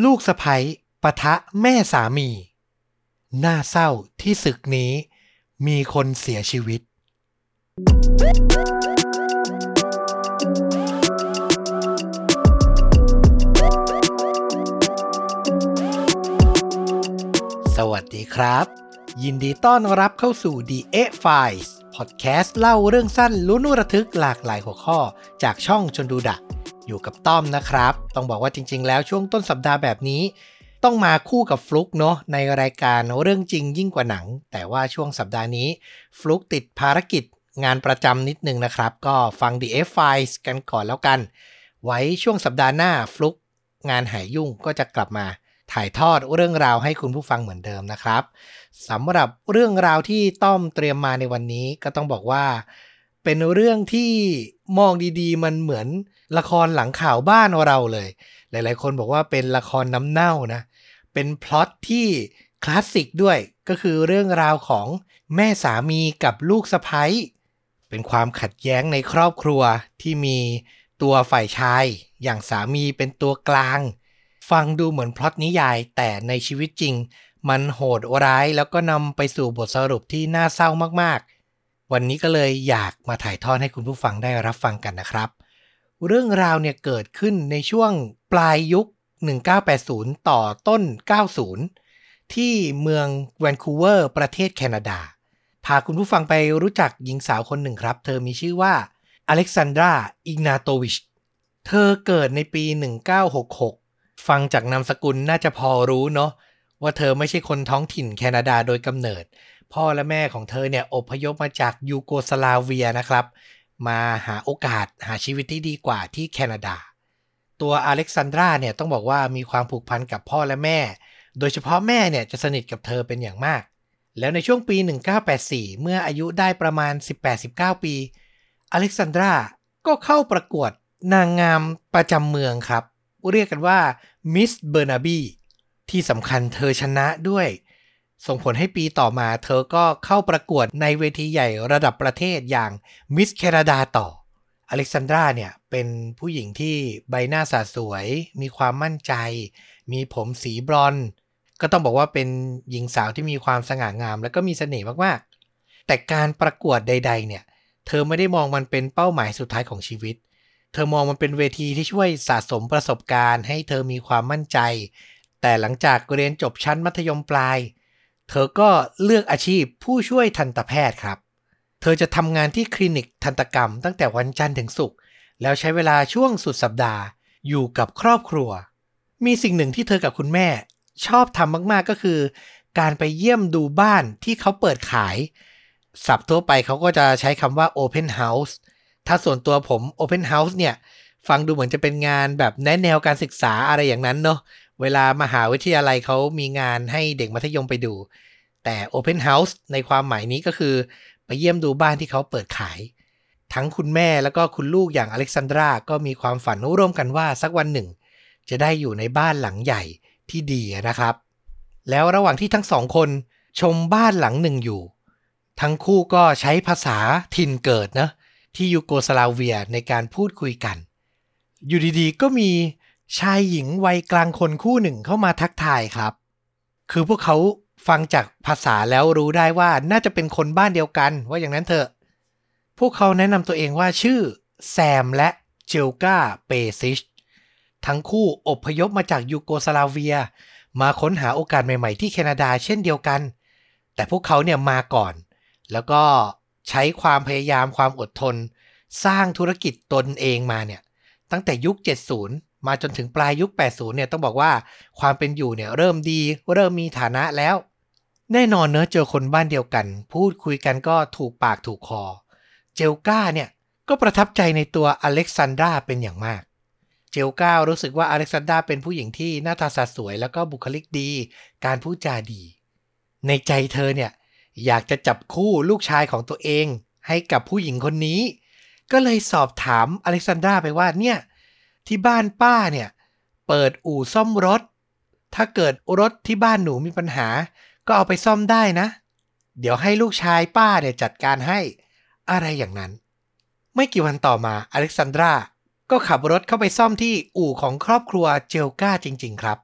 ลูกสะใภ้ปะทะแม่สามี น่าเศร้าที่ศึกนี้ มีคนเสียชีวิต สวัสดีครับ ยินดีต้อนรับเข้าสู่ The A Files พอดแคสต์เล่าเรื่องสั้นลุ้นระทึกหลากหลายหัวข้อจากช่องชนดูดะ อยู่กับต้อมนะครับ ต้องบอกว่าจริง ๆ แล้วช่วงต้นสัปดาห์แบบนี้ ต้องมาคู่กับฟลุกเนาะในรายการเรื่องจริงยิ่งกว่าหนัง แต่ว่าช่วงสัปดาห์นี้ ฟลุกติดภารกิจงานประจำนิดนึงนะครับ ก็ฟัง The F Files กันก่อนแล้วกัน ไว้ช่วงสัปดาห์หน้าฟลุกงานหายยุ่งก็จะกลับมาถ่ายทอดเรื่องราวให้คุณผู้ฟังเหมือนเดิมนะครับสำหรับเรื่องราวที่ต้อมเตรียมมาในวันนี้ก็ต้องบอกว่า เป็นเรื่องที่มองดีๆ มันเหมือนละครหลังข่าวบ้านเราเลย หลายๆ คนบอกว่าเป็นละครน้ำเน่านะ เป็นพล็อตที่คลาสสิกด้วย ก็คือเรื่องราวของแม่สามีกับลูกสะใภ้เป็นความขัดแย้งในครอบครัวที่มีตัวฝ่ายชาย อย่างสามีเป็นตัวกลาง ฟังดูเหมือนพล็อตนิยายแต่ในชีวิตจริง มันโหดร้ายแล้วก็นำไปสู่บทสรุปที่น่าเศร้ามากๆ วันนี้ก็เลยอยากมาถ่ายทอดให้คุณผู้ฟังได้รับฟังกันนะครับ เรื่องราวเนี่ยเกิดขึ้นในช่วงปลายยุค 1980 ต่อต้น 90 ที่เมืองแวนคูเวอร์ ประเทศแคนาดา พาคุณผู้ฟังไปรู้จักหญิงสาวคนหนึ่งครับ เธอมีชื่อว่าอเล็กซานดรา อิกนาโตวิช เธอเกิดในปี 1966 ฟังจากนามสกุลน่าจะพอรู้เนาะว่าเธอไม่ใช่คนท้องถิ่นแคนาดาโดยกำเนิด พ่อและแม่ของเธอเนี่ยอพยพมาจากยูโกสลาเวียนะครับ มาหาโอกาสหาชีวิตที่ดีกว่าที่แคนาดา ตัวอเล็กซานดราเนี่ยต้องบอกว่ามีความผูกพันกับพ่อและแม่ โดยเฉพาะแม่เนี่ยจะสนิทกับเธอเป็นอย่างมาก แล้วในช่วงปี 1984 เมื่ออายุได้ประมาณ 18-19 ปี อเล็กซานดราก็เข้าประกวดนางงามประจำเมืองครับ เรียกกันว่ามิสเบอร์นาบีที่สำคัญเธอชนะด้วย ส่งผลให้ปีต่อมาเธอก็เข้าประกวดในเวทีใหญ่ระดับประเทศอย่างมิสแคนาดาต่อ อเล็กซานดราเนี่ยเป็นผู้หญิงที่ใบหน้าสาสวย มีความมั่นใจ มีผมสีบรอนซ์ก็ต้องบอกว่าเป็นหญิงสาวที่มีความสง่างาม และก็มีเสน่ห์มากๆ แต่การประกวดใด ๆ เนี่ย เธอไม่ได้มองมันเป็นเป้าหมายสุดท้ายของชีวิต เธอมองมันเป็นเวทีที่ช่วยสะสมประสบการณ์ ให้เธอมีความมั่นใจ แต่หลังจากเรียนจบชั้นมัธยมปลายเเธอก็เลือกอาชีพผู้ช่วยทันตแพทย์ครับ เธอจะทำงานที่คลินิกทันตกรรมตั้งแต่วันจันทร์ถึงศุกร์แล้วใช้เวลาช่วงสุดสัปดาห์ อยู่กับครอบครัว มีสิ่งหนึ่งที่เธอกับคุณแม่ ชอบทำมากๆก็คือ การไปเยี่ยมดูบ้านที่เขาเปิดขายศัพท์ทั่วไปเขาก็จะใช้คำว่า Open House ถ้าส่วนตัวผม Open House เนี่ย ฟังดูเหมือนจะเป็นงานแบบแนะแนวการศึกษาอะไรอย่างนั้นเนาะ เวลามหาวิทยาลัยเขามีงานให้เด็กมัธยมไปดู แต่ Open House ในความหมายนี้ก็คือ ไปเยี่ยมดูบ้านที่เขาเปิดขาย ทั้งคุณแม่แล้วก็คุณลูกอย่างอเล็กซานดราก็มีความฝันร่วมกันว่าสักวันหนึ่ง จะได้อยู่ในบ้านหลังใหญ่ที่ดีนะครับ แล้วระหว่างที่ทั้งสองคนชมบ้านหลังหนึ่งอยู่ ทั้งคู่ก็ใช้ภาษาถิ่นเกิดนะที่ยูโกสลาเวียในการพูดคุยกัน อยู่ดีๆ ก็มี ชายหญิงวัยกลางคนคู่หนึ่งเข้ามาทักทายครับ คือพวกเขาฟังจากภาษาแล้วรู้ได้ว่าน่าจะเป็นคนบ้านเดียวกันว่าอย่างนั้นเถอะ พวกเขาแนะนำตัวเองว่าชื่อแซมและเจลกาเปซิช ทั้งคู่อพยพมาจากยูโกสลาเวีย มาค้นหาโอกาสใหม่ ๆ ที่แคนาดาเช่นเดียวกัน แต่พวกเขาเนี่ยมาก่อน แล้วก็ใช้ความพยายามความอดทน สร้างธุรกิจตนเองมาเนี่ย ตั้งแต่ยุค 70 มาจนถึงปลายยุค 80 เนี่ยต้องบอกว่าความเป็นอยู่เนี่ยเริ่มดีเริ่มมีฐานะแล้ว แน่นอนเนอะเจอคนบ้านเดียวกัน พูดคุยกันก็ถูกปากถูกคอ เจลกาเนี่ยก็ประทับใจในตัวอเล็กซานดราเป็นอย่างมาก เจลการู้สึกว่าอเล็กซานดราเป็นผู้หญิงที่หน้าตาสสวยแล้วก็บุคลิกดี การพูดจาดี ในใจเธอเนี่ยอยากจะจับคู่ลูกชายของตัวเองให้กับผู้หญิงคนนี้ ก็เลยสอบถามอเล็กซานดราไปว่าเนี่ย ที่บ้านป้าเนี่ย เปิดอู่ซ่อมรถ ถ้าเกิดรถที่บ้านหนูมีปัญหา ก็เอาไปซ่อมได้นะ เดี๋ยวให้ลูกชายป้าเนี่ยจัดการให้อะไรอย่างนั้น ไม่กี่วันต่อมาอเล็กซานดราก็ขับรถเข้าไปซ่อมที่อู่ของครอบครัวเจลกาจริง ๆ ครับ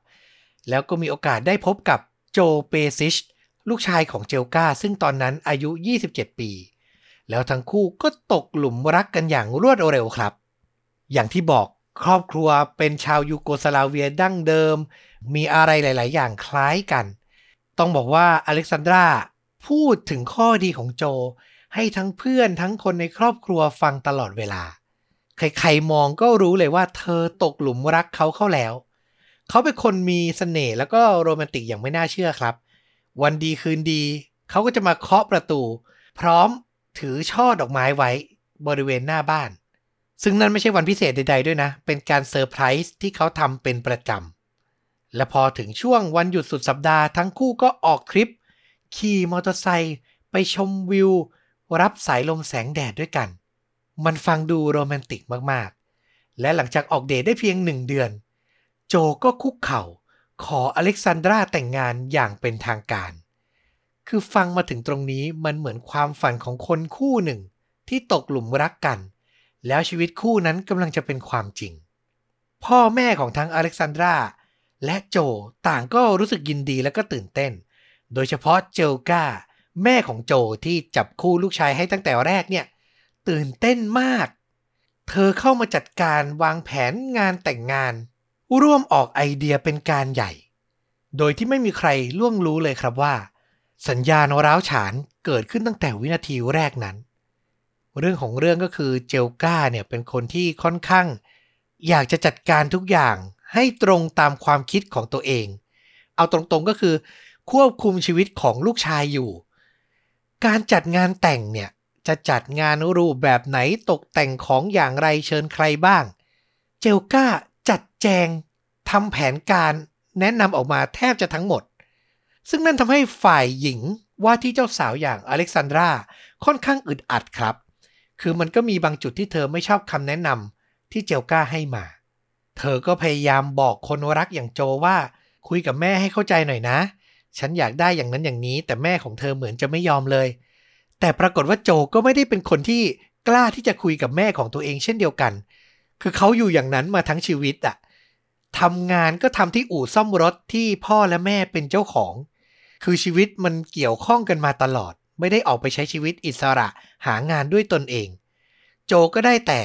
แล้วก็มีโอกาสได้พบกับโจเปซิชลูกชายของเจลกาซึ่งตอนนั้นอายุ 27 ปี แล้วทั้งคู่ก็ตกหลุมรักกันอย่างรวดเร็วครับ อย่างที่บอก ครอบครัวเป็นชาวยูโกสลาเวียดั้งเดิม มีอะไรหลาย ๆ อย่างคล้ายกัน ต้องบอกว่าอเล็กซานดราพูดถึงข้อดีของโจ ให้ทั้งเพื่อนทั้งคนในครอบครัวฟังตลอดเวลา ใคร ๆ มองก็รู้เลยว่าเธอตกหลุมรักเขาเข้าแล้ว เขาเป็นคนมีเสน่ห์แล้วก็โรแมนติกอย่างไม่น่าเชื่อครับ วันดีคืนดี เขาก็จะมาเคาะประตู พร้อมถือช่อดอกไม้ไว้บริเวณหน้าบ้าน ซึ่งนั่นไม่ใช่วันพิเศษใดๆด้วยนะ เป็นการเซอร์ไพรส์ที่เขาทำเป็นประจำ และพอถึงช่วงวันหยุดสุดสัปดาห์ทั้งคู่ก็ออกทริป ขี่มอเตอร์ไซค์ไปชมวิว รับสายลมแสงแดดด้วยกัน มันฟังดูโรแมนติกมากๆ และหลังจากออกเดทได้เพียงหนึ่งเดือน โจก็คุกเข่า ขออเล็กซานดราแต่งงานอย่างเป็นทางการ คือฟังมาถึงตรงนี้มันเหมือนความฝันของคนคู่หนึ่ง ที่ตกหลุมรักกัน แล้วชีวิตคู่นั้นกำลังจะเป็นความจริง พ่อแม่ของทั้งอเล็กซานดราและโจต่างก็รู้สึกยินดีและก็ตื่นเต้น โดยเฉพาะเจลกาแม่ของโจที่จับคู่ลูกชายให้ตั้งแต่แรกเนี่ย ตื่นเต้นมาก เธอเข้ามาจัดการวางแผนงานแต่งงาน ร่วมออกไอเดียเป็นการใหญ่ โดยที่ไม่มีใครล่วงรู้เลยครับว่า สัญญาณร้าวฉานเกิดขึ้นตั้งแต่วินาทีแรกนั้น เรื่องของเรื่องก็คือเจลกาเนี่ยเป็นคนที่ค่อนข้าง อยากจะจัดการทุกอย่างให้ตรงตามความคิดของตัวเอง เอาตรงๆก็คือ ควบคุมชีวิตของลูกชายอยู่ การจัดงานแต่งเนี่ยจะจัดงานรูปแบบไหนตกแต่งของอย่างไรเชิญใครบ้าง เจลกาจัดแจงทำแผนการแนะนำออกมาแทบจะทั้งหมด ซึ่งนั่นทำให้ฝ่ายหญิงว่าที่เจ้าสาวอย่างอเล็กซานดราค่อนข้างอึดอัดครับ คือมันก็มีบางจุดที่เธอไม่ชอบคำแนะนำที่เจลก้าให้มา เธอก็พยายามบอกคนรักอย่างโจว่า คุยกับแม่ให้เข้าใจหน่อยนะ ฉันอยากได้อย่างนั้นอย่างนี้ แต่แม่ของเธอเหมือนจะไม่ยอมเลย แต่ปรากฏว่าโจก็ไม่ได้เป็นคนที่กล้าที่จะคุยกับแม่ของตัวเองเช่นเดียวกัน คือเขาอยู่อย่างนั้นมาทั้งชีวิตอะทำงานก็ทำที่อู่ซ่อมรถที่พ่อและแม่เป็นเจ้าของ คือชีวิตมันเกี่ยวข้องกันมาตลอด ไม่ได้ออกไปใช้ชีวิตอิสระหางานด้วยตนเอง โจก็ได้แต่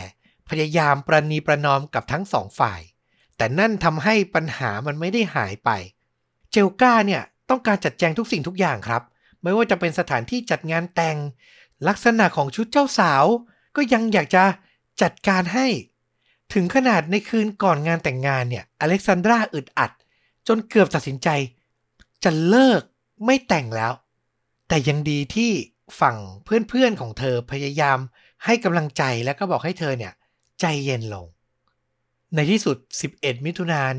พยายามประนีประนอมกับทั้งสองฝ่าย แต่นั่นทำให้ปัญหามันไม่ได้หายไป เจลกาเนี่ยต้องการจัดแจงทุกสิ่งทุกอย่างครับ ไม่ว่าจะเป็นสถานที่จัดงานแต่ง ลักษณะของชุดเจ้าสาว ก็ยังอยากจะจัดการให้ ถึงขนาดในคืนก่อนงานแต่งงานเนี่ยอเล็กซานดราอึดอัด จนเกือบตัดสินใจ จะเลิกไม่แต่งแล้ว แต่ยังดีที่ฝั่งเพื่อนๆของเธอพยายามให้กำลังใจแล้วก็บอกให้เธอเนี่ย ใจเย็นลง ในที่สุด 11 มิถุนายน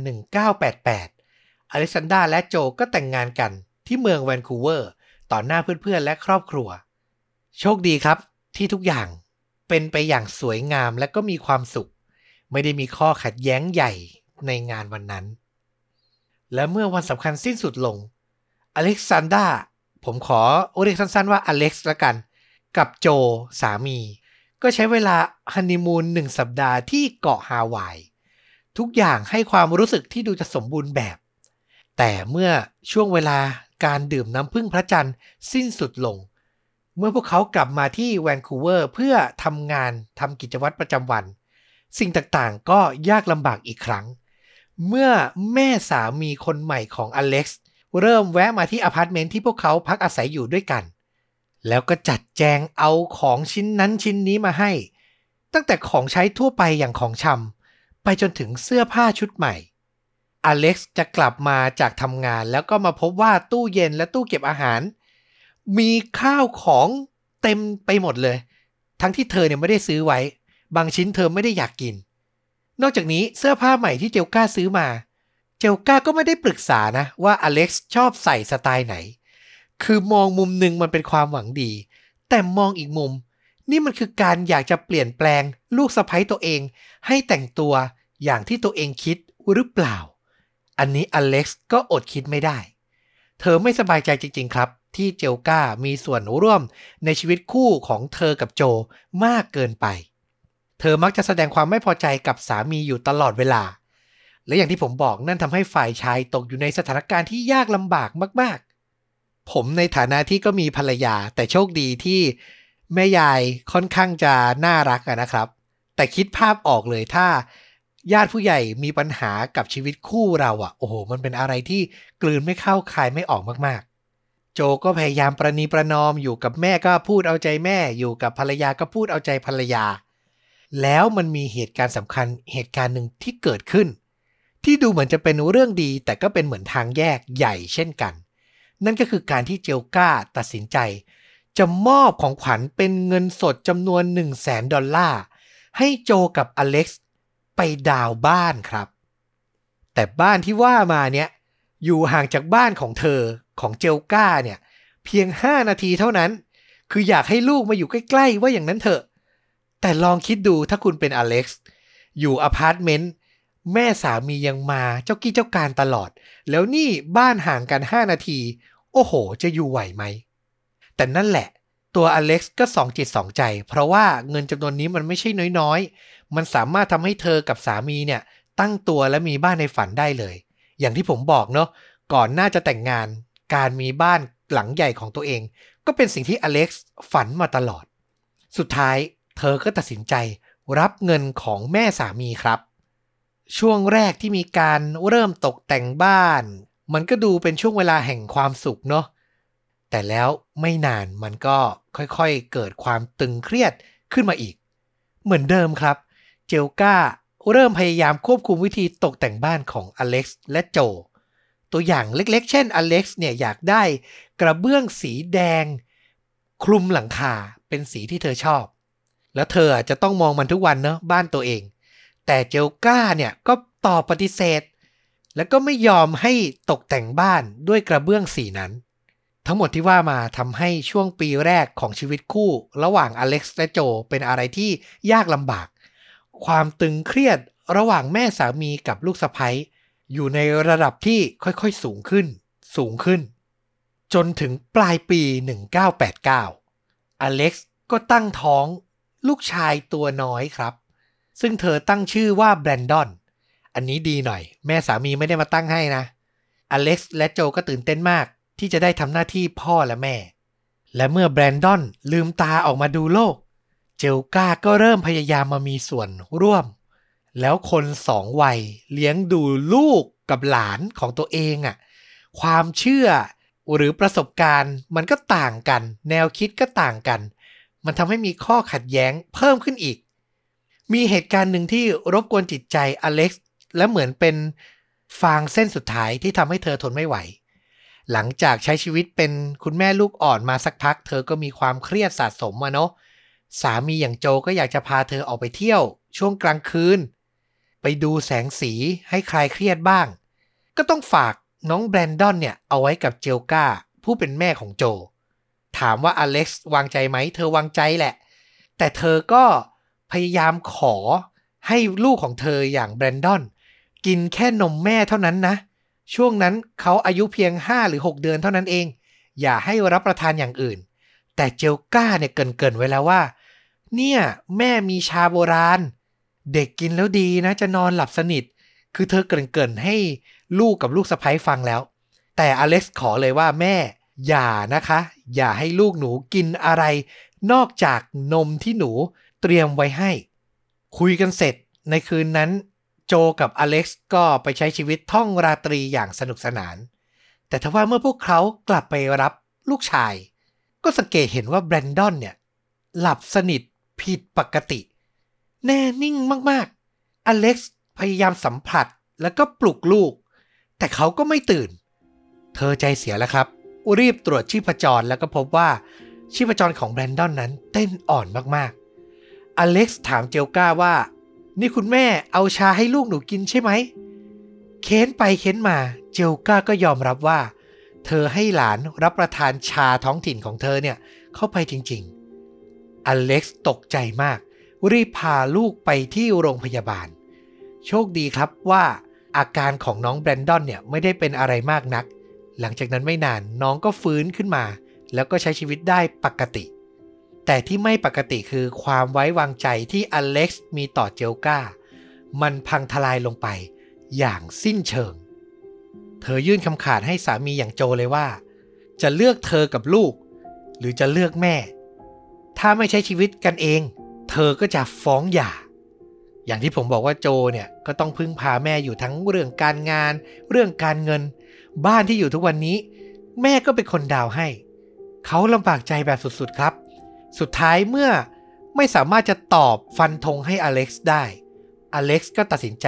1988 อเล็กซานดราและโจก็แต่งงานกันที่เมืองแวนคูเวอร์ต่อหน้าเพื่อนๆและครอบครัว โชคดีครับที่ทุกอย่างเป็นไปอย่างสวยงามและก็มีความสุข ไม่ได้มีข้อขัดแย้งใหญ่ในงานวันนั้น และเมื่อวันสำคัญสิ้นสุดลง อเล็กซานดรา ผมขอเรียกสั้นๆว่าอเล็กซ์ละกัน กับโจสามี ก็ใช้เวลาฮันนีมูนหนึ่งสัปดาห์ที่เกาะฮาวาย ทุกอย่างให้ความรู้สึกที่ดูจะสมบูรณ์แบบ แต่เมื่อช่วงเวลาการดื่มน้ำผึ้งพระจันทร์สิ้นสุดลง เมื่อพวกเขากลับมาที่แวนคูเวอร์เพื่อทำงานทำกิจวัตรประจำวัน สิ่งต่างๆก็ยากลำบากอีกครั้ง เมื่อแม่สามีคนใหม่ของอเล็กซ์ เริ่มแวะมาที่อพาร์ตเมนต์ที่พวกเขาพักอาศัยอยู่ด้วยกัน แล้วก็จัดแจงเอาของชิ้นนั้นชิ้นนี้มาให้ ตั้งแต่ของใช้ทั่วไปอย่างของชำไปจนถึงเสื้อผ้าชุดใหม่ อเล็กซ์จะกลับมาจากทำงานแล้วก็มาพบว่าตู้เย็นและตู้เก็บอาหาร มีข้าวของเต็มไปหมดเลย ทั้งที่เธอเนี่ยไม่ได้ซื้อไว้ บางชิ้นเธอไม่ได้อยากกิน นอกจากนี้เสื้อผ้าใหม่ที่เจลก้าซื้อมา จลกาก็ไม่ได้ปรึกษานะว่าอเล็กซ์ชอบใส่สไตล์ไหน คือมองมุมหนึ่งมันเป็นความหวังดี แต่มองอีกมุม นี่มันคือการอยากจะเปลี่ยนแปลงลูกสะใภ้ตัวเอง ให้แต่งตัวอย่างที่ตัวเองคิดหรือเปล่า อันนี้อเล็กซ์ก็อดคิดไม่ได้ เธอไม่สบายใจจริง ๆ ครับ ที่เจลกามีส่วนร่วมในชีวิตคู่ของเธอกับโจมากเกินไป เธอมักจะแสดงความไม่พอใจกับสามีอยู่ตลอดเวลา และอย่างที่ผมบอกนั่นทำให้ฝ่ายชายตกอยู่ในสถานการณ์ที่ยากลำบากมาก ๆ ผมในฐานะที่ก็มีภรรยา แต่โชคดีที่แม่ยายค่อนข้างจะน่ารักนะครับ แต่คิดภาพออกเลยถ้า ญาติผู้ใหญ่มีปัญหากับชีวิตคู่เราอะ่ะ โอ้โห มันเป็นอะไรที่กลืนไม่เข้าคายไม่ออกมาก ๆ โจก็พยายามประนีประนอมอยู่กับแม่ก็พูดเอาใจแม่ อยู่กับภรรยาก็พูดเอาใจภรรยา แล้วมันมีเหตุการณ์สำคัญเหตุการณ์หนึ่งที่เกิดขึ้น ที่ดูเหมือนจะเป็นเรื่องดี แต่ก็เป็นเหมือนทางแยกใหญ่เช่นกัน นั่นก็คือการที่เจลกาตัดสินใจ จะมอบของขวัญเป็นเงินสดจำนวน 1 0 0 0 0แสนดอลลาร์ ให้โจกับอเล็กซ์ไปดาวน์บ้านครับ แต่บ้านที่ว่ามาเนี่ยอยู่ห่างจากบ้านของเธอของเจลกาเนี่ยเพียง 5 นาทีเท่านั้น คืออยากให้ลูกมาอยู่ใกล้ ๆ ว่าอย่างนั้นเถอะ แต่ลองคิดดูถ้าคุณเป็นอเล็กซ์อยู่อพาร์ตเมนต์ แม่สามียังมาเจ้ากี้เจ้าการตลอด แล้วนี่บ้านห่างกัน 5 นาที โอ้โห จะอยู่ไหวไหม แต่นั่นแหละ ตัวอเล็กซ์ก็สองจิตสองใจ เพราะว่าเงินจำนวนนี้มันไม่ใช่น้อยๆ มันสามารถทำให้เธอกับสามีเนี่ย ตั้งตัวและมีบ้านในฝันได้เลย อย่างที่ผมบอกเนาะก่อนหน้าจะแต่งงาน การมีบ้านหลังใหญ่ของตัวเอง ก็เป็นสิ่งที่อเล็กซ์ฝันมาตลอด สุดท้ายเธอก็ตัดสินใจรับเงินของแม่สามีครับ ช่วงแรกที่มีการเริ่มตกแต่งบ้าน มันก็ดูเป็นช่วงเวลาแห่งความสุขเนาะแต่แล้วไม่นานมันก็ค่อยๆเกิดความตึงเครียดขึ้นมาอีก เหมือนเดิมครับ เจลกาเริ่มพยายามควบคุมวิธีตกแต่งบ้านของอเล็กซ์และโจ ตัวอย่างเล็กๆ เช่นอเล็กซ์เนี่ยอยากได้กระเบื้องสีแดง คลุมหลังคาเป็นสีที่เธอชอบ แล้วเธอจะต้องมองมันทุกวันเนาะบ้านตัวเอง แต่เจลก้าเนี่ยก็ตอบปฏิเสธ แล้วก็ไม่ยอมให้ตกแต่งบ้านด้วยกระเบื้องสีนั้น ทั้งหมดที่ว่ามาทำให้ช่วงปีแรกของชีวิตคู่ ระหว่างอเล็กซ์และโจเป็นอะไรที่ยากลำบาก ความตึงเครียดระหว่างแม่สามีกับลูกสะใภ้อยู่ในระดับที่ค่อยๆสูงขึ้น สูงขึ้น จนถึงปลายปี 1989 อเล็กซ์ก็ตั้งท้องลูกชายตัวน้อยครับ ซึ่งเธอตั้งชื่อว่าแบรนดอน อันนี้ดีหน่อย แม่สามีไม่ได้มาตั้งให้นะ อเล็กซ์และโจก็ตื่นเต้นมากที่จะได้ทำหน้าที่พ่อและแม่ และเมื่อแบรนดอนลืมตาออกมาดูโลก เจลกาก็เริ่มพยายามมามีส่วนร่วม แล้วคนสองวัยเลี้ยงดูลูกกับหลานของตัวเองอะ่ะ ความเชื่อหรือประสบการณ์มันก็ต่างกัน แนวคิดก็ต่างกัน มันทำให้มีข้อขัดแย้งเพิ่มขึ้นอีก มีเหตุการณ์หนึ่งที่รบกวนจิตใจอเล็กซ์และเหมือนเป็นฟางเส้นสุดท้ายที่ทำให้เธอทนไม่ไหว หลังจากใช้ชีวิตเป็นคุณแม่ลูกอ่อนมาสักพัก เธอก็มีความเครียดสะสมมาเนาะสามีอย่างโจก็อยากจะพาเธอออกไปเที่ยว ช่วงกลางคืน ไปดูแสงสีให้คลายเครียดบ้าง ก็ต้องฝากน้องแบรนดอนเนี่ยเอาไว้กับเจลกาผู้เป็นแม่ของโจ ถามว่าอเล็กซ์วางใจไหม เธอวางใจแหละ แต่เธอก็ พยายามขอให้ลูกของเธออย่างแบรนดอน กินแค่นมแม่เท่านั้นนะ ช่วงนั้นเขาอายุเพียง 5 หรือ 6 เดือนเท่านั้นเอง อย่าให้รับประทานอย่างอื่น แต่เจลก้าเนี่ยเกินๆไว้แล้วว่า เนี่ยแม่มีชาโบราณ เด็กกินแล้วดีนะจะนอนหลับสนิท คือเธอเกรินๆให้ลูกกับลูกสะใภ้ฟังแล้ว แต่อเล็กซ์ขอเลยว่าแม่อย่านะคะ อย่าให้ลูกหนูกินอะไร นอกจากนมที่หนูเตรียมไว้ให้ คุยกันเสร็จในคืนนั้น โจกับอเล็กซ์ก็ไปใช้ชีวิตท่องราตรีอย่างสนุกสนาน แต่ทว่าเมื่อพวกเขากลับไปรับลูกชาย ก็สังเกตเห็นว่าแบรนดอนเนี่ย หลับสนิทผิดปกติ แน่นิ่งมากๆ อเล็กซ์พยายามสัมผัสแล้วก็ปลุกลูก แต่เขาก็ไม่ตื่น เธอใจเสียแล้วครับ รีบตรวจชีพจรแล้วก็พบว่า ชีพจรของแบรนดอนนั้นเต้นอ่อนมากๆ อเล็กซ์ถามเจลก้าว่า นี่คุณแม่เอาชาให้ลูกหนูกินใช่ไหม เค้นไปเค้นมา เจลก้าก็ยอมรับว่า เธอให้หลานรับประทานชาท้องถิ่นของเธอเนี่ยเข้าไปจริงๆ อเล็กซ์ตกใจมาก รีบพาลูกไปที่โรงพยาบาล โชคดีครับว่าอาการของน้องแบรนดอนเนี่ยไม่ได้เป็นอะไรมากนัก หลังจากนั้นไม่นานน้องก็ฟื้นขึ้นมา แล้วก็ใช้ชีวิตได้ปกติ แต่ที่ไม่ปกติคือความไว้วางใจที่อเล็กซ์มีต่อเจลกามันพังทลายลงไปอย่างสิ้นเชิง เธอยื่นคำขาดให้สามีอย่างโจเลยว่า จะเลือกเธอกับลูก หรือจะเลือกแม่ ถ้าไม่ใช้ชีวิตกันเอง เธอก็จะฟ้องหย่า อย่างที่ผมบอกว่าโจเนี่ยก็ต้องพึ่งพาแม่อยู่ทั้งเรื่องการงาน เรื่องการเงิน บ้านที่อยู่ทุกวันนี้ แม่ก็เป็นคนดาวให้ เขาลำบากใจแบบสุดๆครับ สุดท้ายเมื่อไม่สามารถจะตอบฟันธงให้อเล็กซ์ได้ อเล็กซ์ก็ตัดสินใจ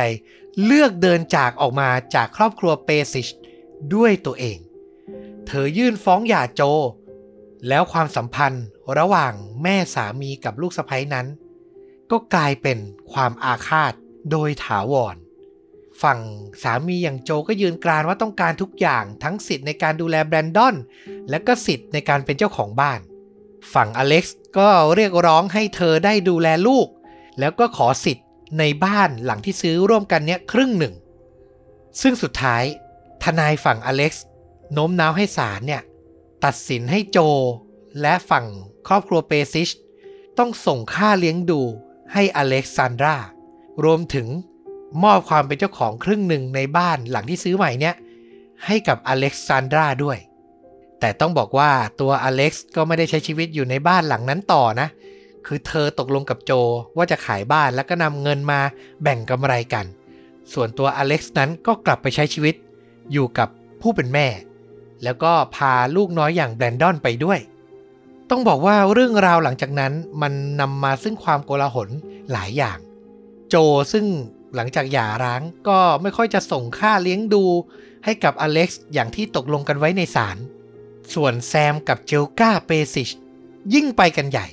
เลือกเดินจากออกมาจากครอบครัวเปซิชด้วยตัวเอง เธอยื่นฟ้องหย่าโจ แล้วความสัมพันธ์ระหว่างแม่สามีกับลูกสะใภ้นั้น ก็กลายเป็นความอาฆาตโดยถาวร ฝั่งสามีอย่างโจก็ยืนกรานว่าต้องการทุกอย่างทั้งสิทธิ์ในการดูแลแบรนดอน และก็สิทธิ์ในการเป็นเจ้าของบ้าน ฝั่งอเล็กซ์ก็เรียกร้องให้เธอได้ดูแลลูก แล้วก็ขอสิทธิ์ในบ้านหลังที่ซื้อร่วมกันเนี้ยครึ่งหนึ่ง ซึ่งสุดท้าย ทนายฝั่งอเล็กซ์โน้มน้าวให้ศาลเนี่ยตัดสินให้โจ และฝั่งครอบครัวเปซิช ต้องส่งค่าเลี้ยงดูให้อเล็กซานดรารวมถึง มอบความเป็นเจ้าของครึ่งหนึ่งในบ้านหลังที่ซื้อใหม่เนี่ยให้กับอเล็กซานดราด้วย แต่ต้องบอกว่าตัวอเล็กซ์ก็ไม่ได้ใช้ชีวิตอยู่ในบ้านหลังนั้นต่อนะ คือเธอตกลงกับโจว่าจะขายบ้านแล้วก็นำเงินมาแบ่งกำไรกัน ส่วนตัวอเล็กซ์นั้นก็กลับไปใช้ชีวิตอยู่กับผู้เป็นแม่ แล้วก็พาลูกน้อยอย่างแบรนดอนไปด้วย ต้องบอกว่าเรื่องราวหลังจากนั้นมันนำมาซึ่งความโกลาหลหลายอย่าง โจซึ่ง หลังจากหย่าร้างก็ไม่ค่อยจะส่งค่าเลี้ยงดูให้กับอเล็กซ์อย่างที่ตกลงกันไว้ในศาล ส่วนแซมกับเจลกาเปซิชยิ่งไปกันใหญ่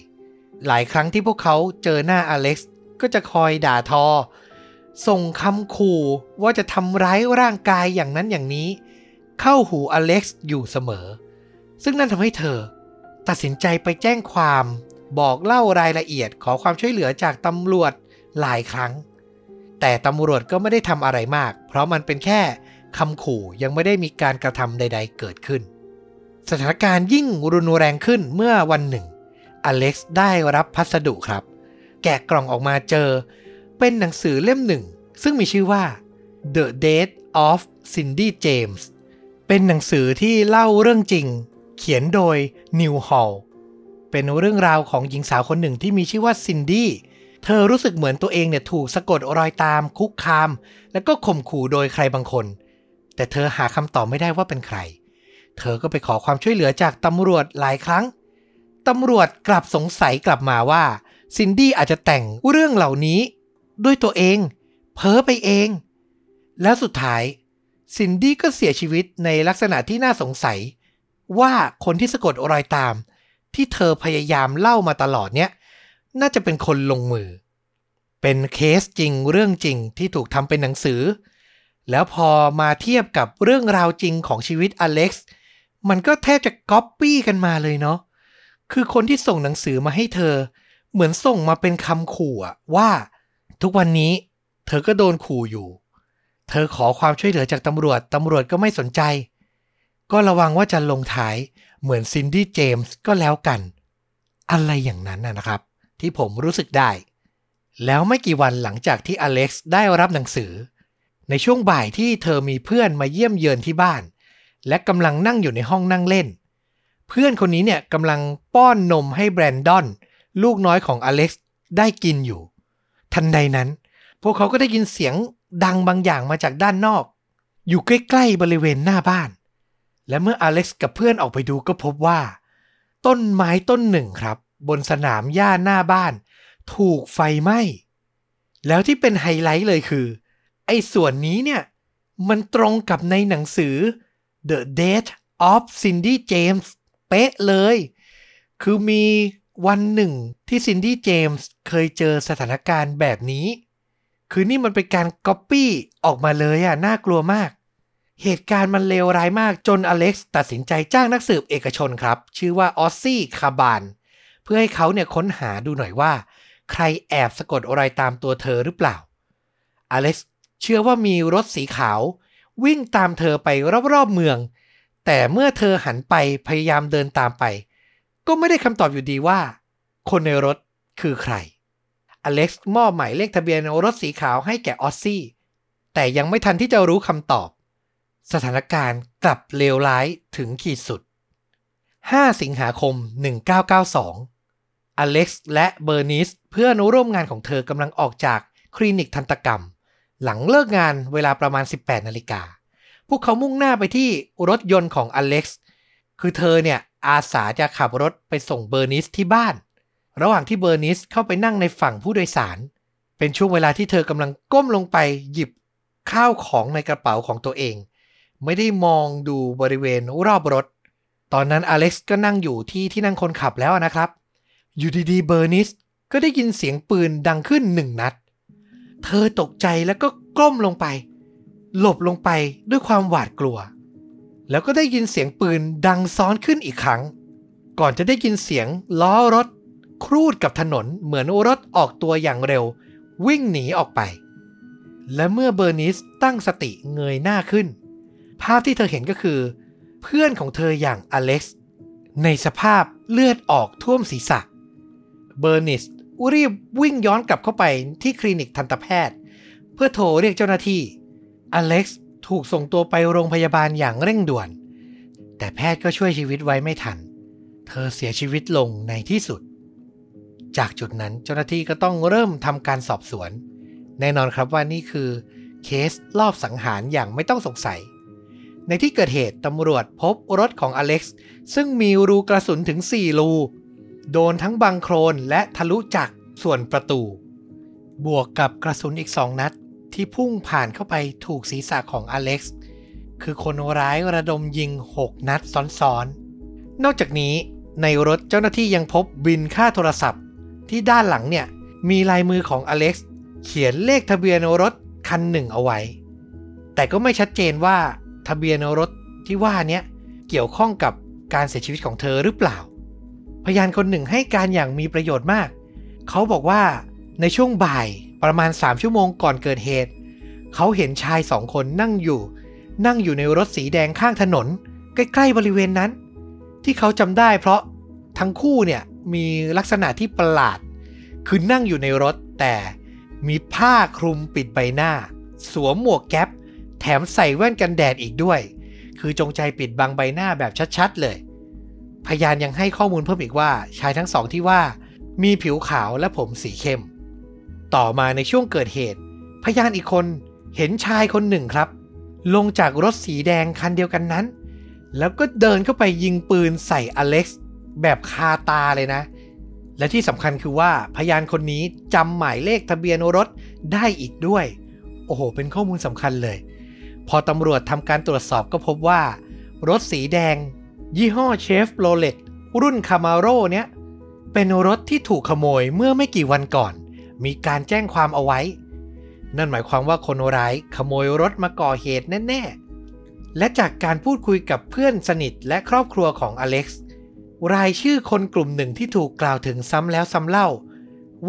หลายครั้งที่พวกเขาเจอหน้าอเล็กซ์ก็จะคอยด่าทอ ส่งคำขู่ว่าจะทำร้ายร่างกายอย่างนั้นอย่างนี้ เข้าหูอเล็กซ์อยู่เสมอ ซึ่งนั่นทำให้เธอ ตัดสินใจไปแจ้งความบอกเล่ารายละเอียดขอความช่วยเหลือจากตำรวจหลายครั้ง แต่ตำรวจก็ไม่ได้ทำอะไรมาก เพราะมันเป็นแค่คำขู่ยังไม่ได้มีการกระทำใด ๆ เกิดขึ้น สถานการณ์ยิ่งรุนแรงขึ้นเมื่อวันหนึ่ง อเล็กซ์ได้รับพัสดุครับ แกะกล่องออกมาเจอ เป็นหนังสือเล่มหนึ่ง ซึ่งมีชื่อว่า The Death of Cindy James เป็นหนังสือที่เล่าเรื่องจริง เขียนโดยนิวฮอลเป็นเรื่องราวของหญิงสาวคนหนึ่งที่มีชื่อว่าซินดี้ เธอรู้สึกเหมือนตัวเองเนี่ยถูกสะกดรอยตามคุกคาม แล้วก็ข่มขู่โดยใครบางคน แต่เธอหาคำตอบไม่ได้ว่าเป็นใคร เธอก็ไปขอความช่วยเหลือจากตำรวจหลายครั้งตำรวจกลับสงสัยกลับมาว่าซินดี้อาจจะแต่งเรื่องเหล่านี้ ด้วยตัวเอง เพ้อไปเอง แล้วสุดท้ายซินดี้ก็เสียชีวิตในลักษณะที่น่าสงสัย ว่าคนที่สะกดรอยตาม ที่เธอพยายามเล่ามาตลอดเนี้ย น่าจะเป็นคนลงมือ เป็นเคสจริงเรื่องจริงที่ถูกทำเป็นหนังสือ แล้วพอมาเทียบกับเรื่องราวจริงของชีวิตอเล็กซ์มันก็แทบจะก๊อปปี้กันมาเลยเนาะคือคนที่ส่งหนังสือมาให้เธอ เหมือนส่งมาเป็นคำขู่ว่า ทุกวันนี้ เธอก็โดนขู่อยู่ เธอขอความช่วยเหลือจากตำรวจตำรวจก็ไม่สนใจ ก็ระวังว่าจะลงท้ายเหมือนซินดี้เจมส์ก็แล้วกัน อะไรอย่างนั้นนะครับ ที่ผมรู้สึกได้ แล้วไม่กี่วันหลังจากที่อเล็กซ์ได้รับหนังสือ ในช่วงบ่ายที่เธอมีเพื่อนมาเยี่ยมเยือนที่บ้าน และกำลังนั่งอยู่ในห้องนั่งเล่น เพื่อนคนนี้เนี่ยกำลังป้อนนมให้แบรนดอน ลูกน้อยของอเล็กซ์ได้กินอยู่ ทันใดนั้น พวกเขาก็ได้ยินเสียงดังบางอย่างมาจากด้านนอก อยู่ใกล้ๆบริเวณหน้าบ้านและเมื่ออเล็กซ์กับเพื่อนออกไปดูก็พบว่า ต้นไม้ต้นหนึ่งครับ บนสนามหญ้าหน้าบ้าน ถูกไฟไหม้ แล้วที่เป็นไฮไลท์เลยคือ ไอ้ส่วนนี้เนี่ย มันตรงกับในหนังสือ The Death of Cindy James เป๊ะเลย คือมีวันหนึ่งที่ซินดี้เจมส์เคยเจอสถานการณ์แบบนี้ คือนี่มันเป็นการก๊อปปี้ออกมาเลยอะน่ากลัวมาก เหตุการณ์มันเลวร้ายมากจนอเล็กซ์ตัดสินใจจ้างนักสืบเอกชนครับ ชื่อว่าออสซี่คาบาน เพื่อให้เขาเนี่ยค้นหาดูหน่อยว่า ใครแอบสะกดอะไรตามตัวเธอหรือเปล่า อเล็กซ์เชื่อว่ามีรถสีขาว วิ่งตามเธอไปรอบๆเมือง แต่เมื่อเธอหันไปพยายามเดินตามไป ก็ไม่ได้คำตอบอยู่ดีว่า คนในรถคือใคร อเล็กซ์มอบหมายเลขทะเบียนรถสีขาวให้แก่ออสซี่ แต่ยังไม่ทันที่จะรู้คำตอบ สถานการณ์กลับเลวร้ายถึงขีดสุด 5 สิงหาคม 1992 อเล็กซ์และเบอร์นิสเพื่อนร่วมงานของเธอกำลังออกจากคลินิกทันตกรรม หลังเลิกงานเวลาประมาณ 18 นาฬิกา พวกเขามุ่งหน้าไปที่รถยนต์ของอเล็กซ์คือเธอเนี่ยอาสาจะขับรถไปส่งเบอร์นิสที่บ้าน ระหว่างที่เบอร์นิสเข้าไปนั่งในฝั่งผู้โดยสาร เป็นช่วงเวลาที่เธอกำลังก้มลงไปหยิบข้าวของในกระเป๋าของตัวเอง ไม่ได้มองดูบริเวณรอบรถ ตอนนั้นอเล็กซ์ก็นั่งอยู่ที่ที่นั่งคนขับแล้วนะครับ อยู่ดีๆเบอร์นิสก็ได้ยินเสียงปืนดังขึ้นหนึ่งนัด เธอตกใจแล้วก็ก้มลงไป หลบลงไปด้วยความหวาดกลัว แล้วก็ได้ยินเสียงปืนดังซ้อนขึ้นอีกครั้ง ก่อนจะได้ยินเสียงล้อรถ ครูดกับถนนเหมือนรถออกตัวอย่างเร็ว วิ่งหนีออกไป และเมื่อเบอร์นิสตั้งสติเงยหน้าขึ้น ภาพที่เธอเห็นก็คือ เพื่อนของเธออย่างอเล็กซ์ในสภาพเลือดออกท่วมศีรษะเเบอร์นิสรีบวิ่งย้อนกลับเข้าไปที่คลินิกทันตแพทย์ เพื่อโทรเรียกเจ้าหน้าที่ อเล็กซ์ถูกส่งตัวไปโรงพยาบาลอย่างเร่งด่วน แต่แพทย์ก็ช่วยชีวิตไว้ไม่ทัน เธอเสียชีวิตลงในที่สุด จากจุดนั้นเจ้าหน้าที่ก็ต้องเริ่มทำการสอบสวน แน่นอนครับว่านี่คือเคสลอบสังหารอย่างไม่ต้องสงสัย ในที่เกิดเหตุตำรวจพบรถของอเล็กซ์ซึ่งมีรูกระสุนถึง 4 รู โดนทั้งบังโครนและทะลุจากส่วนประตู บวกกับกระสุนอีก2นัดที่พุ่งผ่านเข้าไปถูกศีรษะของอเล็กซ์ คือคนร้ายระดมยิง 6 นัดซ้อนๆ นอกจากนี้ในรถเจ้าหน้าที่ยังพบบินค่าโทรศัพท์ ที่ด้านหลังเนี่ยมีลายมือของอเล็กซ์เขียนเลขทะเบียนรถคันหนึ่งเอาไว้ แต่ก็ไม่ชัดเจนว่าทะเบียนรถที่ว่านี้เกี่ยวข้องกับการเสียชีวิตของเธอหรือเปล่า พยานคนหนึ่งให้การอย่างมีประโยชน์มาก เขาบอกว่าในช่วงบ่ายประมาณ 3 ชั่วโมงก่อนเกิดเหตุ เขาเห็นชายสองคนนั่งอยู่ นั่งอยู่ในรถสีแดงข้างถนน ใกล้ๆบริเวณนั้น ที่เขาจำได้เพราะทั้งคู่เนี่ยมีลักษณะที่ประหลาด คือนั่งอยู่ในรถแต่มีผ้าคลุมปิดใบหน้า สวมหมวกแก๊ป แถมใส่แว่นกันแดดอีกด้วย คือจงใจปิดบังใบหน้าแบบชัดๆเลย พยานยังให้ข้อมูลเพิ่มอีกว่าชายทั้งสองที่ว่า มีผิวขาวและผมสีเข้ม ต่อมาในช่วงเกิดเหตุ พยานอีกคนเห็นชายคนหนึ่งครับ ลงจากรถสีแดงคันเดียวกันนั้น แล้วก็เดินเข้าไปยิงปืนใส่อเล็กซ์แบบคาตาเลยนะ และที่สำคัญคือว่าพยานคนนี้จำหมายเลขทะเบียนรถได้อีกด้วย โอ้โห เป็นข้อมูลสำคัญเลย พอตำรวจทำการตรวจสอบก็พบว่า รถสีแดง ยี่ห้อเชฟโรเลตรุ่นคามาโร่เนี้ยเป็นรถที่ถูกขโมยเมื่อไม่กี่วันก่อน มีการแจ้งความเอาไว้ นั่นหมายความว่าคนร้ายขโมยรถมาก่อเหตุแน่ ๆ และจากการพูดคุยกับเพื่อนสนิทและครอบครัวของอเล็กซ์รายชื่อคนกลุ่มหนึ่งที่ถูกกล่าวถึงซ้ำแล้วซ้ำเล่า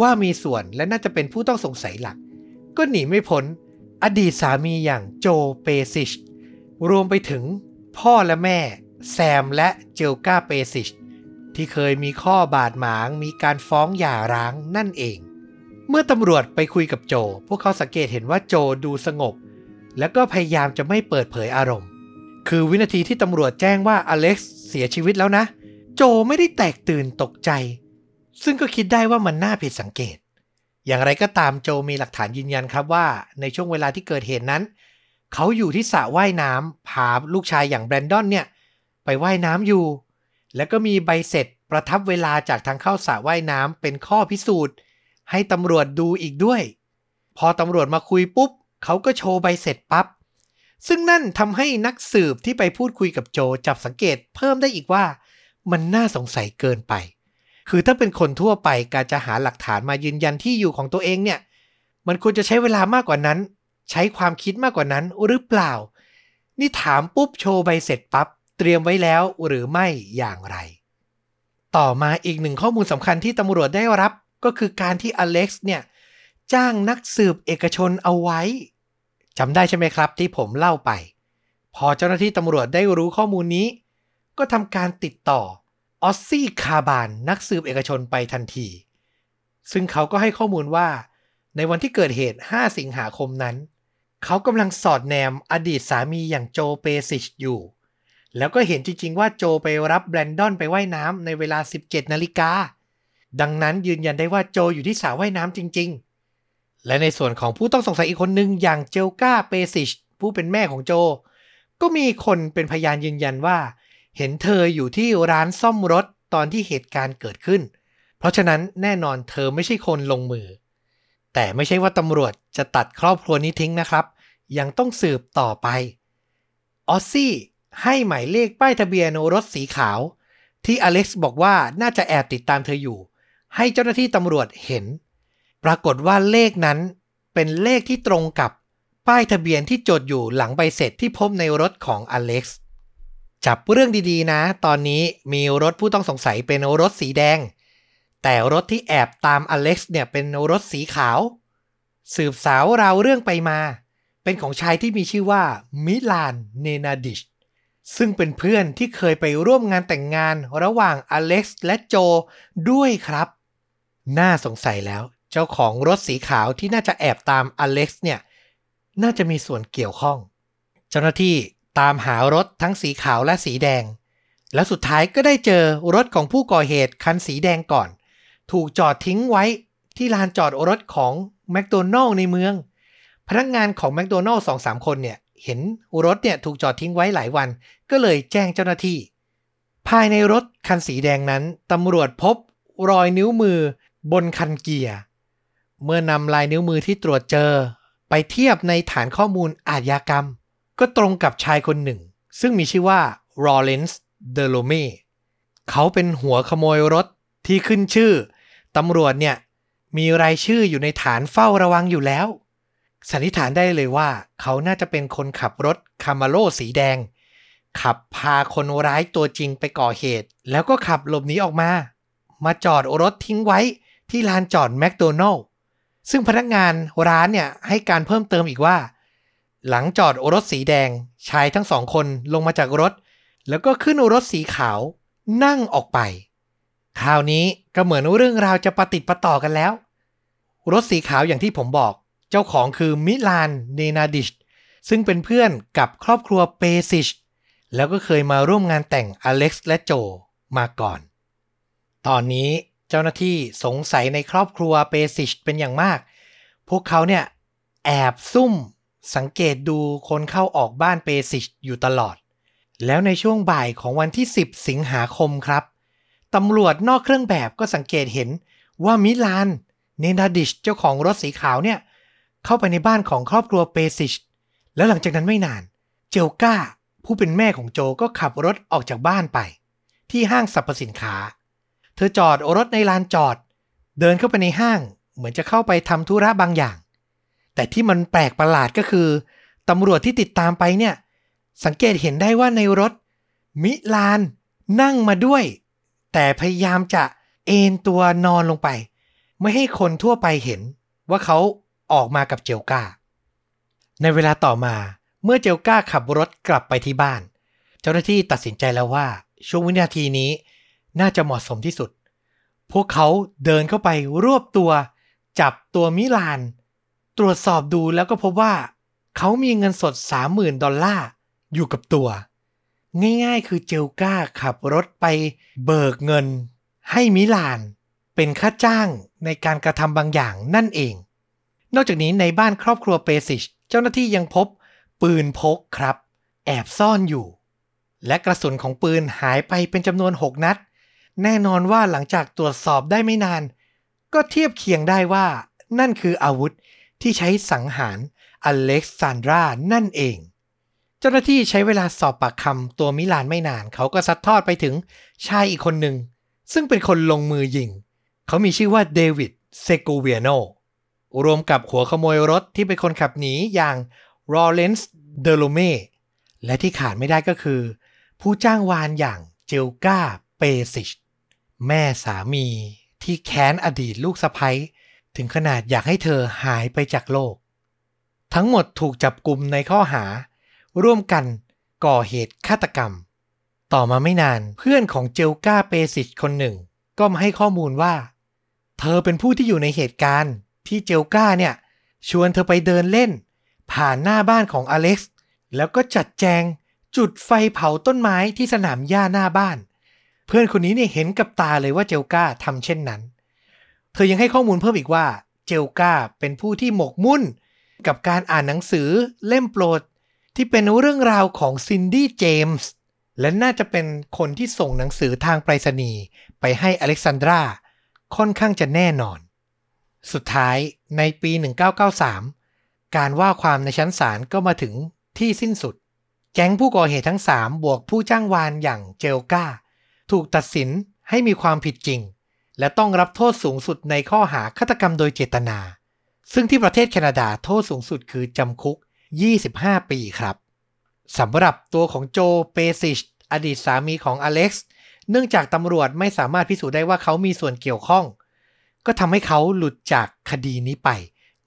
ว่ามีส่วนและน่าจะเป็นผู้ต้องสงสัยหลัก ก็หนีไม่พ้น อดีตสามีอย่างโจเปซิช รวมไปถึงพ่อและแม่ แซมและเจลกาเปซิชที่เคยมีข้อบาดหมางมีการฟ้องหย่าร้างนั่นเอง เมื่อตำรวจไปคุยกับโจ พวกเขาสังเกตเห็นว่าโจดูสงบ แล้วก็พยายามจะไม่เปิดเผยอารมณ์ คือวินาทีที่ตำรวจแจ้งว่าอเล็กซ์เสียชีวิตแล้วนะ โจไม่ได้แตกตื่นตกใจ ซึ่งก็คิดได้ว่ามันน่าผิดสังเกต อย่างไรก็ตามโจมีหลักฐานยืนยันครับว่า ในช่วงเวลาที่เกิดเหตุนั้น เขาอยู่ที่สระว่ายน้ำพาลูกชายอย่างแบรนดอนเนี่ย ไปว่ายน้ำอยู่ แล้วก็มีใบเสร็จประทับเวลาจากทางเข้าสระว่ายน้ำเป็นข้อพิสูจน์ ให้ตำรวจดูอีกด้วย พอตำรวจมาคุยปุ๊บเขาก็โชว์ใบเสร็จปั๊บซึ่งนั่นทำให้นักสืบที่ไปพูดคุยกับโจจับสังเกตเพิ่มได้อีกว่า มันน่าสงสัยเกินไป คือถ้าเป็นคนทั่วไปการจะหาหลักฐานมายืนยันที่อยู่ของตัวเองเนี่ย มันควรจะใช้เวลามากกว่านั้น ใช้ความคิดมากกว่านั้นหรือเปล่า นี่ถามปุ๊บโชว์ใบเสร็จปั๊บ เตรียมไว้แล้วหรือไม่อย่างไร ต่อมาอีกหนึ่งข้อมูลสำคัญที่ตำรวจได้รับก็คือการที่อเล็กซ์เนี่ย จ้างนักสืบเอกชนเอาไว้จำได้ใช่ไหมครับที่ผมเล่าไป พอเจ้าหน้าที่ตำรวจได้รู้ข้อมูลนี้ ก็ทำการติดต่อออสซี่คาบานนักสืบเอกชนไปทันที ซึ่งเขาก็ให้ข้อมูลว่า ในวันที่เกิดเหตุ 5 สิงหาคมนั้น เขากำลังสอดแนมอดีตสามีอย่างโจเปซิชอยู่ แล้วก็เห็นจริง ๆ ว่าโจไปรับแบรนดอนไปไว่ายน้ำในเวลา 17 นาฬิกา ดังนั้นยืนยันได้ว่าโจอยู่ที่สระว่ายน้ำจริง ๆ และในส่วนของผู้ต้องสงสัยอีกคนหนึ่งอย่างเจลกาเปซิชผู้เป็นแม่ของโจ ก็มีคนเป็นพยานยืนยันว่า เห็นเธออยู่ที่ร้านซ่อมรถตอนที่เหตุการณ์เกิดขึ้น เพราะฉะนั้นแน่นอนเธอไม่ใช่คนลงมือ แต่ไม่ใช่ว่าตำรวจจะตัดครอบครัวนี้ทิ้งนะครับ ยังต้องสืบต่อไปออซซี่ ให้หมายเลขป้ายทะเบียนรถสีขาว ที่อเล็กซ์บอกว่าน่าจะแอบติดตามเธออยู่ ให้เจ้าหน้าที่ตำรวจเห็น ปรากฏว่าเลขนั้นเป็นเลขที่ตรงกับป้ายทะเบียนที่จดอยู่หลังใบเสร็จที่พบในรถของอเล็กซ์จับเรื่องดีๆนะ ตอนนี้มีรถผู้ต้องสงสัยเป็นรถสีแดง แต่รถที่แอบตามอเล็กซ์เนี่ยเป็นรถสีขาว สืบสาวราวเรื่องไปมา เป็นของชายที่มีชื่อว่ามิลานเนนาดิช ซึ่งเป็นเพื่อนที่เคยไปร่วมงานแต่งงานระหว่างอเล็กซ์และโจด้วยครับ น่าสงสัยแล้ว เจ้าของรถสีขาวที่น่าจะแอบตามอเล็กซ์เนี่ย น่าจะมีส่วนเกี่ยวข้อง เจ้าหน้าที่ตามหารถทั้งสีขาวและสีแดง แล้วสุดท้ายก็ได้เจอรถของผู้ก่อเหตุคันสีแดงก่อน ถูกจอดทิ้งไว้ที่ลานจอดรถของแมคโดนัลล์ในเมือง พนักงานของแมคโดนัลล์สองสามคนเนี่ย เห็นรถเนี่ยถูกจอดทิ้งไว้หลายวัน ก็เลยแจ้งเจ้าหน้าที่ ภายในรถคันสีแดงนั้นตำรวจพบรอยนิ้วมือบนคันเกียร์ เมื่อนำลายนิ้วมือที่ตรวจเจอ ไปเทียบในฐานข้อมูลอาชญากรรม ก็ตรงกับชายคนหนึ่ง ซึ่งมีชื่อว่า r o l e n s d e l o m e เขาเป็นหัวขโมยรถที่ขึ้นชื่อตำรวจเนี่ยมีรายชื่ออยู่ในฐานเฝ้าระวังอยู่แล้ว สันนิษฐานได้เลยว่า เขาน่าจะเป็นคนขับรถคามาโลสีแดง ขับพาคนร้ายตัวจริงไปก่อเหตุ แล้วก็ขับหลบหนีออกมา มาจอดรถทิ้งไว้ที่ลานจอดแมคโดนัลล์ซึ่งพนักงานร้านเนี่ยให้การเพิ่มเติมอีกว่า หลังจอดรถสีแดงชายทั้งสองคนลงมาจากรถ แล้วก็ขึ้นรถสีขาวนั่งออกไป คราวนี้ก็เหมือนเรื่องราวจะประติดประต่อกันแล้ว รถสีขาวอย่างที่ผมบอก เจ้าของคือมิลานเนนาดิชซึ่งเป็นเพื่อนกับครอบครัวเปซิชแล้วก็เคยมาร่วมงานแต่งอเล็กซ์และโจมาก่อน ตอนนี้เจ้าหน้าที่สงสัยในครอบครัวเปซิชเป็นอย่างมาก พวกเขาเนี่ยแอบซุ่มสังเกตดูคนเข้าออกบ้านเปซิชอยู่ตลอด แล้วในช่วงบ่ายของวันที่ 10 สิงหาคมครับตำรวจนอกเครื่องแบบก็สังเกตเห็นว่ามิลานเนนาดิชเจ้าของรถสีขาวเนี่ย เข้าไปในบ้านของครอบครัวเปซิช แล้วหลังจากนั้นไม่นาน เจลกาผู้เป็นแม่ของโจก็ขับรถออกจากบ้านไป ที่ห้างสรรพสินค้า เธอจอดรถในลานจอด เดินเข้าไปในห้างเหมือนจะเข้าไปทำธุระบางอย่าง แต่ที่มันแปลกประหลาดก็คือตำรวจที่ติดตามไปเนี่ย สังเกตเห็นได้ว่าในรถ มิลานนั่งมาด้วย แต่พยายามจะเอนตัวนอนลงไป ไม่ให้คนทั่วไปเห็นว่าเขา ออกมากับเจลกาในเวลาต่อมาเมื่อเจลกาขับรถกลับไปที่บ้าน เจ้าหน้าที่ตัดสินใจแล้วว่า ช่วงวินาทีนี้น่าจะเหมาะสมที่สุด พวกเขาเดินเข้าไปรวบตัว จับตัวมิลาน ตรวจสอบดูแล้วก็พบว่า เขามีเงินสด 30,000 ดอลลาร์อยู่กับตัว ง่ายๆ คือเจลกาขับรถไปเบิกเงิน ให้มิลาน เป็นค่าจ้างในการกระทำบางอย่างนั่นเอง นอกจากนี้ในบ้านครอบครัวเปซิชเจ้าหน้าที่ยังพบ ปืนพกครับ แอบซ่อนอยู่ และกระสุนของปืนหายไปเป็นจำนวน 6 นัด แน่นอนว่าหลังจากตรวจสอบได้ไม่นาน ก็เทียบเคียงได้ว่า นั่นคืออาวุธที่ใช้สังหารอเล็กซานดรานั่นเอง เจ้าหน้าที่ใช้เวลาสอบปากคำตัวมิลานไม่นาน เขาก็ซัดทอดไปถึงชายอีกคนหนึ่ง ซึ่งเป็นคนลงมือยิง เขามีชื่อว่าเดวิดเซโกเวียโน รวมกับหัวขโมยรถที่เป็นคนขับหนีอย่างลอเรนซ์เดโลเมและที่ขาดไม่ได้ก็คือ ผู้จ้างวานอย่างเจลกาเปซิช แม่สามีที่แค้นอดีตลูกสะใภ้ถึงขนาดอยากให้เธอหายไปจากโลก ทั้งหมดถูกจับกลุ่มในข้อหา ร่วมกันก่อเหตุฆาตกรรม ต่อมาไม่นานเพื่อนของเจลกาเปซิชคนหนึ่ง ก็มาให้ข้อมูลว่า เธอเป็นผู้ที่อยู่ในเหตุการณ์ ที่เจลกาเนี่ย ชวนเธอไปเดินเล่น ผ่านหน้าบ้านของอเล็กซ์แล้วก็จัดแจงจุดไฟเผาต้นไม้ที่สนามหญ้าหน้าบ้าน เพื่อนคนนี้เนี่ยเห็นกับตาเลยว่าเจลกาทำเช่นนั้น เธอยังให้ข้อมูลเพิ่มอีกว่าเจลกาเป็นผู้ที่หมกมุ่น กับการอ่านหนังสือเล่มโปรด ที่เป็นเรื่องราวของซินดี้เจมส์และน่าจะเป็นคนที่ส่งหนังสือทางไปรษณีย์ไปให้อเล็กซานดราค่อนข้างจะแน่นอน สุดท้ายในปี 1993 การว่าความในชั้นศาลก็มาถึงที่สิ้นสุด แก๊งผู้ก่อเหตุทั้ง 3 บวกผู้จ้างวานอย่างเจลกาถูกตัดสินให้มีความผิดจริง และต้องรับโทษสูงสุดในข้อหาฆาตกรรมโดยเจตนา ซึ่งที่ประเทศแคนาดาโทษสูงสุดคือจำคุก 25 ปีครับสำหรับตัวของโจเปซิชอดีตสามีของอเล็กซ์เนื่องจากตำรวจไม่สามารถพิสูจน์ได้ว่าเขามีส่วนเกี่ยวข้อง ก็ทำให้เขาหลุดจากคดีนี้ไป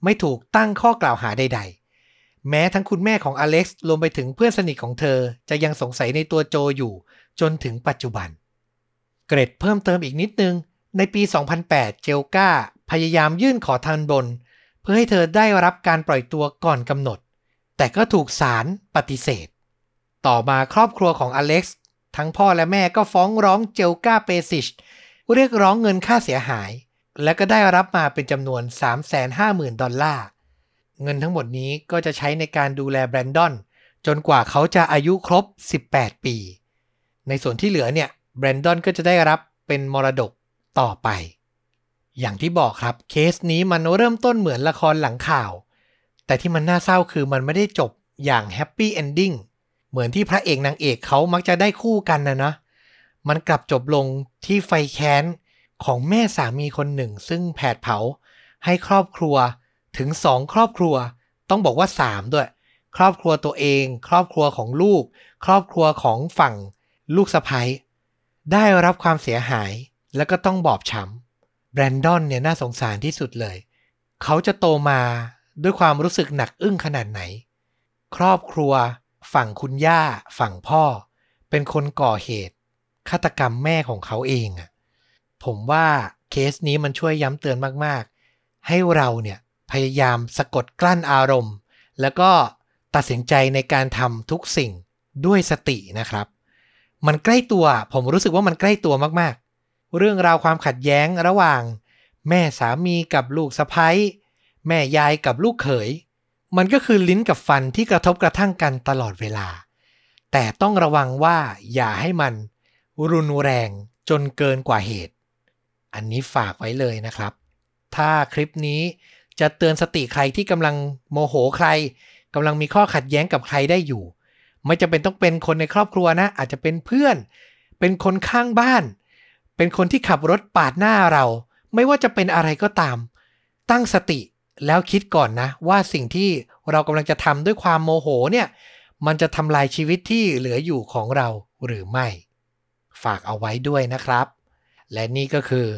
ไม่ถูกตั้งข้อกล่าวหาใด ๆ แม้ทั้งคุณแม่ของอเล็กซ์รวมไปถึงเพื่อนสนิทของเธอจะยังสงสัยในตัวโจอยู่ จนถึงปัจจุบัน เกรดเพิ่มเติมอีกนิดนึง ในปี 2008 เจลกาพยายามยื่นขอทานบน เพื่อให้เธอได้รับการปล่อยตัวก่อนกำหนด แต่ก็ถูกศาลปฏิเสธ ต่อมาครอบครัวของอเล็กซ์ทั้งพ่อและแม่ก็ฟ้องร้องเจลกาเปซิชเรียกร้องเงินค่าเสียหาย และก็ได้รับมาเป็นจำนวน 350,000 ดอลลาร์ เงินทั้งหมดนี้ก็จะใช้ในการดูแลแบรนดอน จนกว่าเขาจะอายุครบ 18 ปี ในส่วนที่เหลือเนี่ยแบรนดอนก็จะได้รับเป็นมรดกต่อไป อย่างที่บอกครับเคสนี้มันเริ่มต้นเหมือนละครหลังข่าว แต่ที่มันน่าเศร้าคือมันไม่ได้จบอย่าง happy ending เหมือนที่พระเอกนางเอกเขามักจะได้คู่กันนะนะ มันกลับจบลงที่ไฟแค้น ของแม่สามีคนหนึ่ง ซึ่งแผดเผาให้ครอบครัวถึงสองครอบครัว ต้องบอกว่าสามด้วย ครอบครัวตัวเอง ครอบครัวของลูก ครอบครัวของฝั่งลูกสะใภ้ได้รับความเสียหายแล้วก็ต้องบอบช้ำแบรนดอนเนี่ยน่าสงสารที่สุดเลย เขาจะโตมาด้วยความรู้สึกหนักอึ้งขนาดไหน ครอบครัว ฝั่งคุณย่า ฝั่งพ่อ เป็นคนก่อเหตุฆาตกรรมแม่ของเขาเองอะ ผมว่าเคสนี้มันช่วยย้ำเตือนมากๆ ให้เราเนี่ยพยายามสะกดกลั้นอารมณ์ แล้วก็ตัดสินใจในการทำทุกสิ่งด้วยสตินะครับ มันใกล้ตัวผมรู้สึกว่ามันใกล้ตัวมากๆ เรื่องราวความขัดแย้งระหว่าง แม่สามีกับลูกสะใภ้แม่ยายกับลูกเขย มันก็คือลิ้นกับฟันที่กระทบกระทั่งกันตลอดเวลา แต่ต้องระวังว่าอย่าให้มัน รุนแรงจนเกินกว่าเหตุ อันนี้ฝากไว้เลยนะครับ ถ้าคลิปนี้จะเตือนสติใครที่กำลังโมโหใครกำลังมีข้อขัดแย้งกับใครได้อยู่ ไม่จะเป็นต้องเป็นคนในครอบครัวนะ อาจจะเป็นเพื่อน เป็นคนข้างบ้าน เป็นคนที่ขับรถปาดหน้าเรา ไม่ว่าจะเป็นอะไรก็ตาม ตั้งสติแล้วคิดก่อนนะ ว่าสิ่งที่เรากำลังจะทำด้วยความโมโหเนี่ย มันจะทำลายชีวิตที่เหลืออยู่ของเราหรือไม่ ฝากเอาไว้ด้วยนะครับ และนี่ก็คือ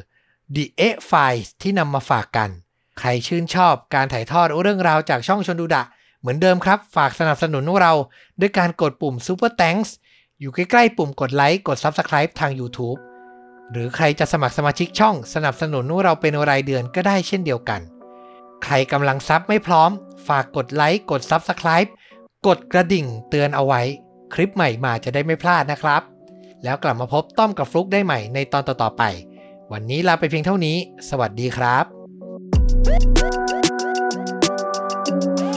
The A Files ที่นำมาฝากกัน ใครชื่นชอบการถ่ายทอดเรื่องราวจากช่องชนดูดะ เหมือนเดิมครับ ฝากสนับสนุนเราด้วยการกดปุ่ม Super Thanks อยู่ใกล้ๆปุ่มกดไลค์กด Subscribe ทาง YouTube หรือใครจะสมัครสมาชิกช่องสนับสนุนเราเป็นรายเดือนก็ได้เช่นเดียวกัน ใครกำลังซับไม่พร้อม ฝากกดไลค์กด Subscribe กดกระดิ่งเตือนเอาไว้ คลิปใหม่มาจะได้ไม่พลาดนะครับ แล้วกลับมาพบต้อมกับฟลุกได้ใหม่ในตอนต่อๆไป วันนี้ลาไปเพียงเท่านี้ สวัสดีครับ thank you